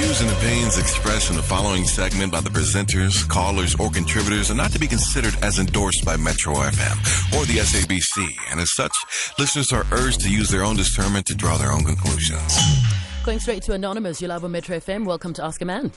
views and opinions expressed in the following segment by the presenters, callers, or contributors are not to be considered as endorsed by Metro FM or the SABC, and as such, listeners are urged to use their own discernment to draw their own conclusions. Going straight to Anonymous, you're live on Metro FM. Welcome to Ask a Man.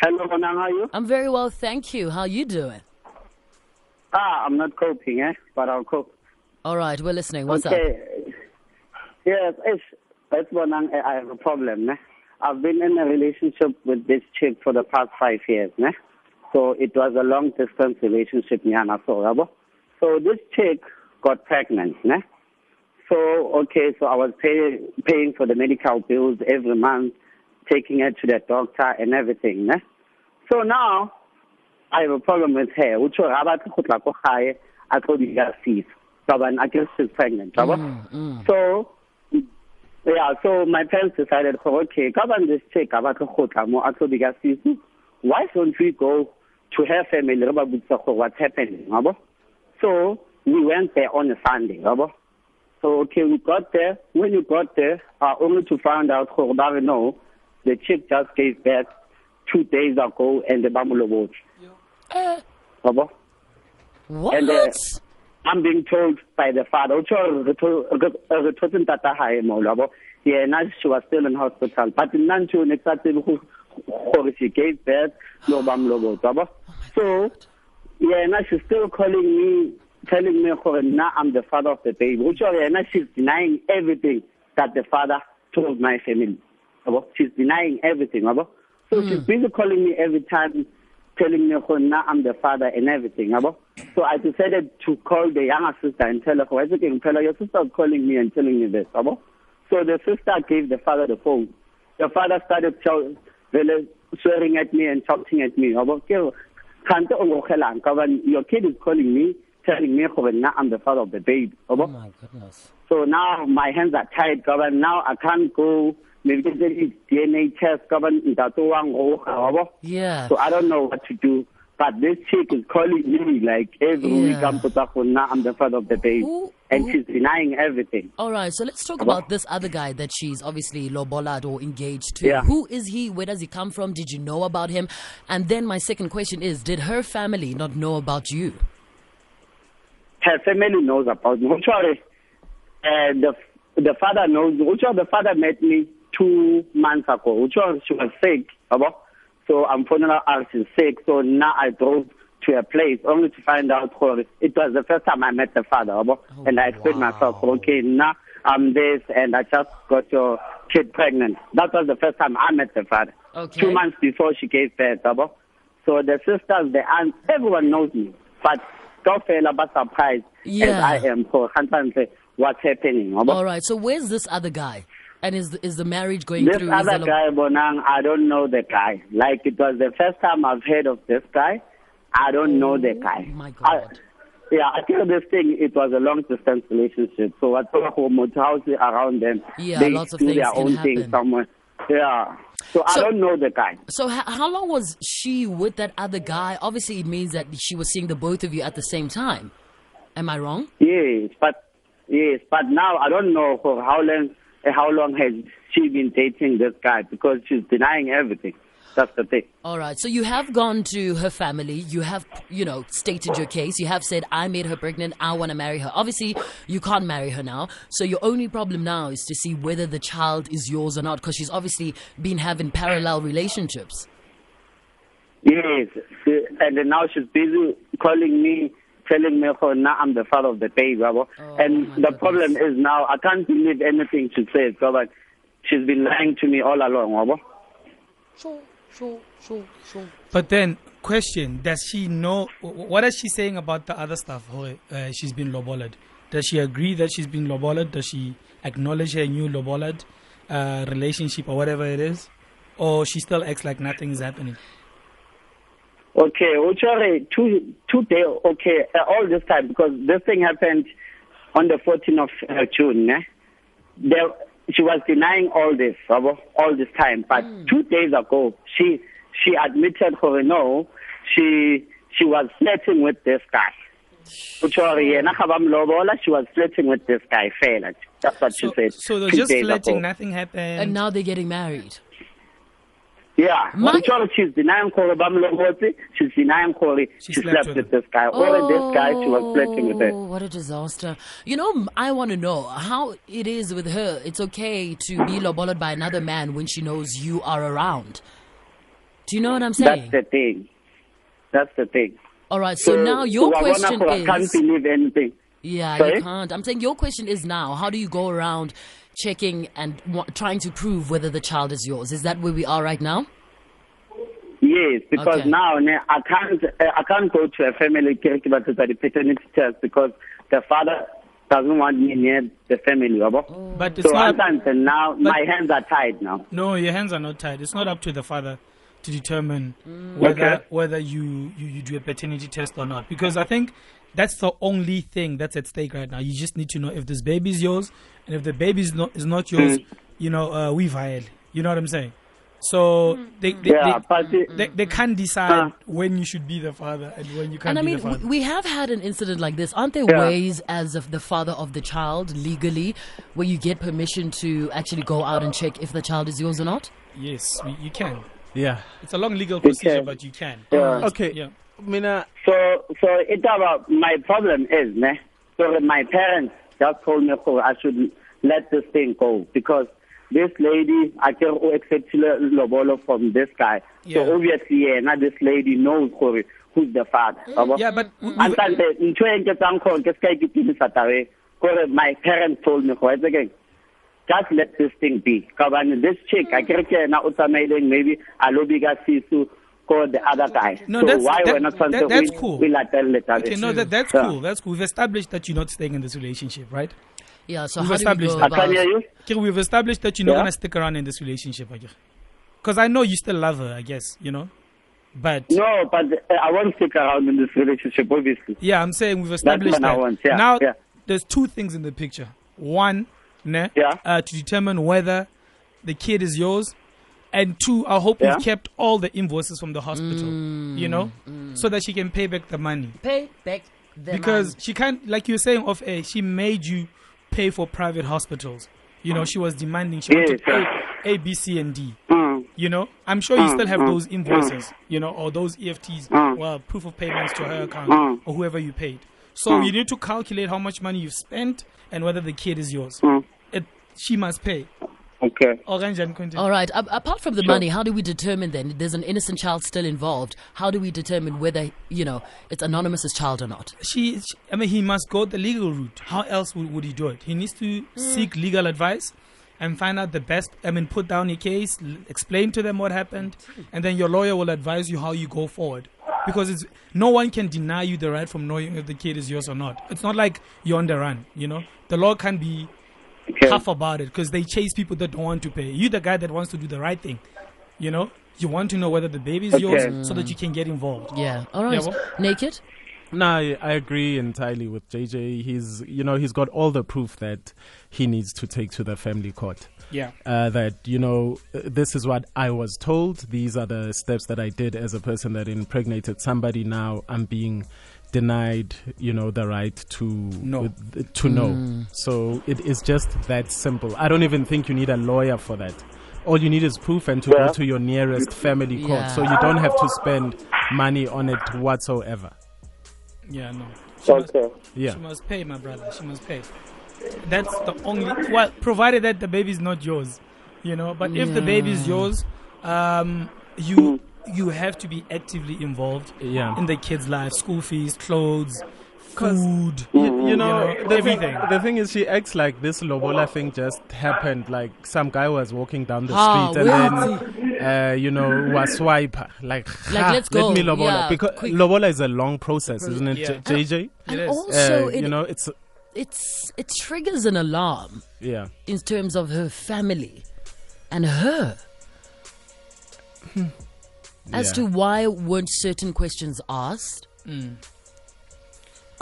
Hello, Bonang, how are you? I'm very well, thank you. How are you doing? Ah, I'm not coping, eh? But I'll cope. All right, we're listening. What's up? okay. Yes, it's, it's Bonang, I have a problem, ne? I've been in a relationship with this chick for the past five years, ne? So it was a long distance relationship, Nyana, so? So this chick got pregnant, ne? So, okay, so I was pay, paying for the medical bills every month, taking her to the doctor and everything, ne? So now, I have a problem with her. Which was about to put like high, I told you guys see. So when I guess she's pregnant, yabo? Mm, mm. So, yeah, so my parents decided, oh, okay, come on this chick, about to go to mo, I told you guys. Why don't we go to her family, re ba botsisa gore what's happening? So, we went there on a Sunday? So, okay, we got there. When we got there, uh, only to find out, no, the chick just gave birth two days ago and the bamulobot. Yabo? What? And, uh, I'm being told by the father, utsho re tho- re- re thotse ntata hae mo labo yena she was still in hospital. But nna ntho ne ke sa tsebe go- gore she gave birth no ba mlobotsa yabo so yena she's still calling me telling me nna I'm the father of the baby. Utsho yena she's denying everything that the father told my family she's denying everything so she's mm. busy calling me every time telling me nna I'm the father and everything so I decided to call the younger sister and tell her it's okay phela your sister is calling me and telling me this yabo so the sister gave the father the phone the father started swearing at me and shouting at me yabo ke kante o ngogelang ka hobane your kid is calling me telling me nna I'm the father of the baby Oh my goodness. so now my hands are tied, governor. Now I can't go. Maybe get the DNA test, governor. Ntato wang o gabo. Yeah. So I don't know what to do. But this chick is calling me like every week. Yeah. I'm put up for now. I'm the father of the baby, Who- and who- she's denying everything. All right, so let's talk Abo. about this other guy that she's obviously lobolad or engaged to. Yeah. Who is he? Where does he come from? Did you know about him? And then my second question is, did her family not know about you? Her family knows about me. Which are, uh, the the father knows. Which are the father met me two months ago. Which are she was sick. Abo. So I'm phoning out. She's sick. So now I drove to a place only to find out it was the first time I met the father. Oh, and I explained wow. myself. Okay, now I'm this, and I just got your kid pregnant. That was the first time I met the father. Okay. Two months before she gave birth. Abo. So the sisters, the aunts, everyone knows me. But don't feel about surprised as I am for Hansanse uh, what's happening. Abo. All right, so where's this other guy? And is the, is the marriage going This through? Is other guy, Bonang, I don't know the guy. Like it was the first time I've heard of this guy. I don't know the oh guy. Oh, my I, God. yeah, I think this thing, it was a long distance relationship. So I home house around them. Yeah, they lots of do things their can own thing happen. somewhere. Yeah. So, I don't know the guy. So h- how long was she with that other guy? Obviously, it means that she was seeing the both of you at the same time. Am I wrong? Yes, but yes, but now I don't know for how long how long has she been dating this guy because she's denying everything. That's the thing. All right. So you have gone to her family. You have, you know, stated your case. You have said, I made her pregnant. I want to marry her. Obviously, you can't marry her now. So your only problem now is to see whether the child is yours or not because she's obviously been having parallel relationships. Yes, and now she's busy calling me, telling me, "Oh, now I'm the father of the baby." yabo. Oh, and my the problem is now I can't believe anything she says. So, but she's been lying to me all along. yabo. Sure, sure, sure, sure. But then, question: Does she know? What is she saying about the other stuff? Hore, Uh, she's been loboled. Does she agree that she's been loboled? Does she acknowledge her new loboled uh, relationship or whatever it is, or she still acts like nothing is happening? Okay, Uchore, two two day. Okay, uh, all this time because this thing happened on the 14th of uh, June. Eh? There, she was denying all this, all this time. But two days ago, she she admitted, for no, she she was flirting with this guy. Uchore, yena ga ba mlobola, she was flirting with this guy. Fela. That's what she So, said. so they're two just days flirting, ago. nothing happened. And now they're getting married. Yeah, My- Actually, she's denying Corey Bamlogoti. She's denying Corey. She She, slept with with this guy. Or this guy, she was flirting with Oh, her. What a disaster. You know, I want to know how it is with her. It's okay to be lobolled by another man when she knows you are around. Do you know what I'm saying? That's the thing. That's the thing. All right, so, now your so question go, I can't is. believe anything. Yeah, Sorry? you can't. I'm saying your question is now how do you go around checking and wa- trying to prove whether the child is yours? Is that where we are right now? Yes, because Okay. now ne, I can't uh, I can't go to a family caregiver to the paternity test because the father doesn't want me near the family. yabo? But it's So not. until now, my hands are tied now. No, your hands are not tied. It's not up to the father to determine whether Okay. whether you, you, you do a paternity test or not. Because I think that's the only thing that's at stake right now. You just need to know if this baby is yours, and if the baby is not is not yours, you know, uh, we violate. You know what I'm saying? So they they, Yeah, they, but it- they, they can't decide Uh. when you should be the father and when you can't And I be mean, the father. we, we have had an incident like this. Aren't there Yeah. ways, as of the father of the child, legally, where you get permission to actually go out and check if the child is yours or not? yes, you can. Yeah. It's a long legal procedure, but you can. Yeah. Okay. Yeah. Mina, So, so it about my problem is, ne? So my parents just told me oh, I should let this thing go because this lady, I can accept lobolo from this guy. Yeah. So obviously, yeah, now this lady knows who, who's the father. Mm. yabo? Yeah, but we- we- Antante, ntho e nketsang gore ke ska ikipilisa tabe, kore my parents told me, oh, gore again, just let this thing be. Kabane, this chick, mm. I yena o tsamaileng maybe a lo bika sisu ko the other guy. No, so that's- why that, we're not that- that's we- cool. we latelle tabe? Okay, no, that, that's Yeah. cool. That's cool. We've established that you're not staying in this relationship, right? Yeah, so We've how do we established go that. I about can hear you. Okay, we've established that you're not Yeah. gonna stick around in this relationship, I guess. Because I know you still love her, I guess, you know. But No, but uh, I won't stick around in this relationship, obviously. yeah, I'm saying we've established what I that. want, yeah, now yeah. there's two things in the picture. One, ne, Yeah. uh, to determine whether the kid is yours, and two, I hope Yeah. you've kept all the invoices from the hospital, you know, so that she can pay back the money. pay back the because man. she can't like you're saying off air she made you pay for private hospitals you know she was demanding she wanted Yes, a, a b c and d Mm. you know i'm sure you Mm, still have mm, those invoices you know or those efts Mm. well proof of payments to her account Mm. or whoever you paid so Mm. you need to calculate how much money you've spent and whether the kid is yours Mm. it, she must pay Okay. orange and continue All right. A- apart from the Sure. money, how do we determine then? There's an innocent child still involved. How do we determine whether you know it's anonymous's child or not? she, she i mean he must go the legal route how else would, would he do it he needs to hmm. seek legal advice and find out the best i mean put down your case l- explain to them what happened hmm. and then your lawyer will advise you how you go forward because it's no one can deny you the right from knowing if the kid is yours or not it's not like you're on the run you know the law can be Okay. tough about it because they chase people that don't want to pay you the guy that wants to do the right thing you know you want to know whether the baby is Okay. yours so that you can get involved Yeah. All right. Yeah, well- Naked. No, I, I agree entirely with JJ. He's, you know, he's got all the proof that he needs to take to the family court. yeah Uh, that you know, uh, this is what I was told. These are the steps that I did as a person that impregnated somebody. Now I'm being denied, you know, the right to No. uh, to know. So it is just that simple. I don't even think you need a lawyer for that. All you need is proof and to Yeah. go to your nearest family court. Yeah. So you don't have to spend money on it whatsoever. yeah no She must- Yeah. She must pay, my brother. She must pay. That's the only well, provided that the baby is not yours, you know. But if the baby is yours, um, you you have to be actively involved Yeah. in the kid's life, school fees, clothes, food. You, you know, know, the everything. Thing, the thing is, she acts like this lobola thing just happened. Like some guy was walking down the Ah, street and then, uh, you know, was swipe. Like, Like, "Ha, let's go." Let me lobola Yeah, because quick. lobola is a long process, isn't it, Yeah. J- JJ? And is. also, Uh, it, you know, it's it's it triggers an alarm yeah. in terms of her family and her. As Yeah. to why weren't certain questions asked? Mm.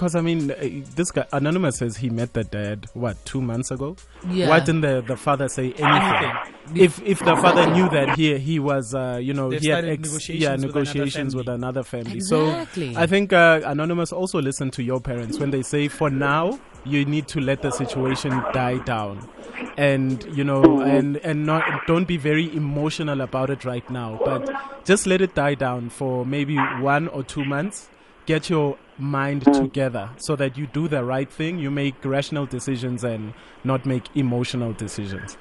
Because I mean, uh, this guy anonymous says he met the dad what two months ago. Yeah. Why didn't the, the father say anything? if if the father knew that he he was uh, you know They've he had started yeah negotiations with another negotiations with family. another family. Exactly. So I think uh, anonymous also listen to your parents when they say for now you need to let the situation die down and you know and and not don't be very emotional about it right now but just let it die down for maybe one or two months get your mind together so that you do the right thing you make rational decisions and not make emotional decisions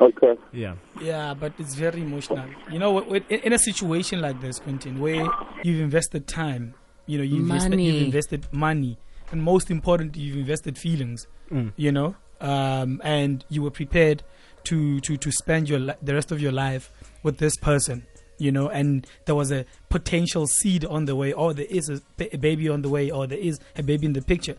Okay. yeah Yeah, but it's very emotional. You know, wh- wh- in in a situation like this, Quentin, where you've invested time, you know, you've, invested, Money. you've invested money, and most important, you've invested feelings. Mm. You know, um, and you were prepared to to to spend your li- the rest of your life with this person. You know, and there was a potential seed on the way, or there is a, baby on the way, or there is a baby in the picture.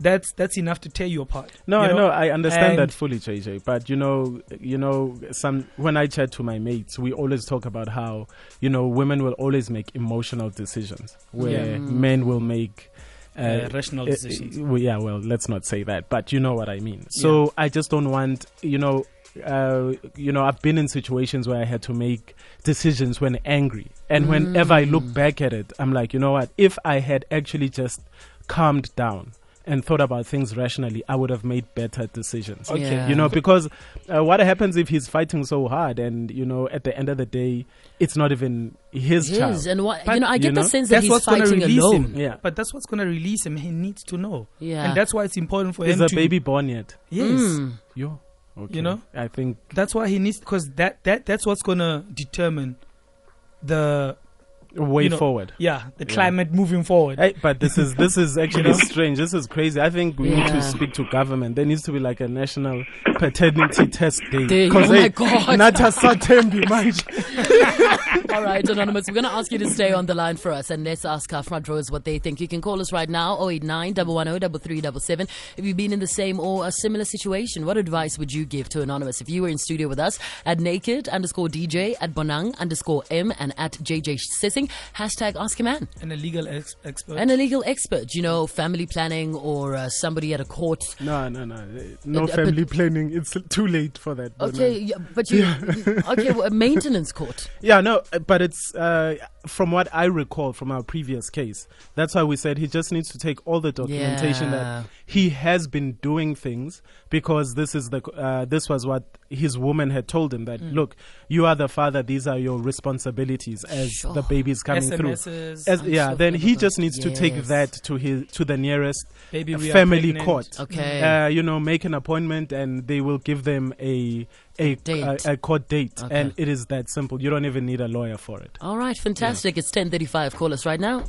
That's that's enough to tear you apart. No, you I know, I understand that And- fully, JJ. But you know, you know, some when I chat to my mates, we always talk about how you know women will always make emotional decisions, where Yeah. men will make. Uh, rational uh, decisions. uh, well, yeah, well, let's not say that, but you know what I mean. So I just don't want, you know, uh, you know, I've been in situations where I had to make decisions when angry, and whenever I look back at it, I'm like, you know what? If I had actually just calmed down and thought about things rationally, I would have made better decisions. Okay. Yeah. You know, because uh, what happens if he's fighting so hard, and you know, at the end of the day, it's not even his, His, child. and what But, you know, I you get the know, sense that that's he's what's going to fighting release alone. him. Yeah. But that's what's going to release him. He needs to know. Yeah. And that's why it's important for Is him the a baby born yet? Yes. Mm. Yo. Okay. You know? I think That's why he needs because that, that that's what's going to determine the way You know, forward. yeah the Yeah. climate moving forward. Hey, but this is this is actually know? strange. This is crazy. I think we need to speak to government. There needs to be like a national paternity test day. Day. 'Cause, Oh my hey, God. nathi asathembi manje. All right, Anonymous, we're going to ask you to stay on the line for us and let's ask our front rowers what they think. You can call us right now, 089 110 3377. If you've been in the same or a similar situation, what advice would you give to Anonymous? If you were in studio with us at naked underscore DJ, at Bonang underscore M, and at JJ Sissing, hashtag Ask a Man. An illegal ex- expert. An illegal legal expert, you know, family planning or uh, somebody at a court. No, no, no. No Uh, family planning. It's too late for that. but no. Okay, yeah, but you, okay, well, a maintenance court. Yeah, no, uh, but it's uh, from what I recall from our previous case. That's why we said he just needs to take all the documentation Yeah. that he has been doing things because this is the uh, this was what his woman had told him that look, you are the father. These are your responsibilities as Sure. the baby is coming through. As, yeah, so then he just needs to take that to his to the nearest Baby, we are family court. Okay. Uh, you know, make an appointment and they will give them a a, Date. a, a court date, Okay. and it is that simple. You don't even need a lawyer for it. All right, fantastic. It's 1035. Call us right now.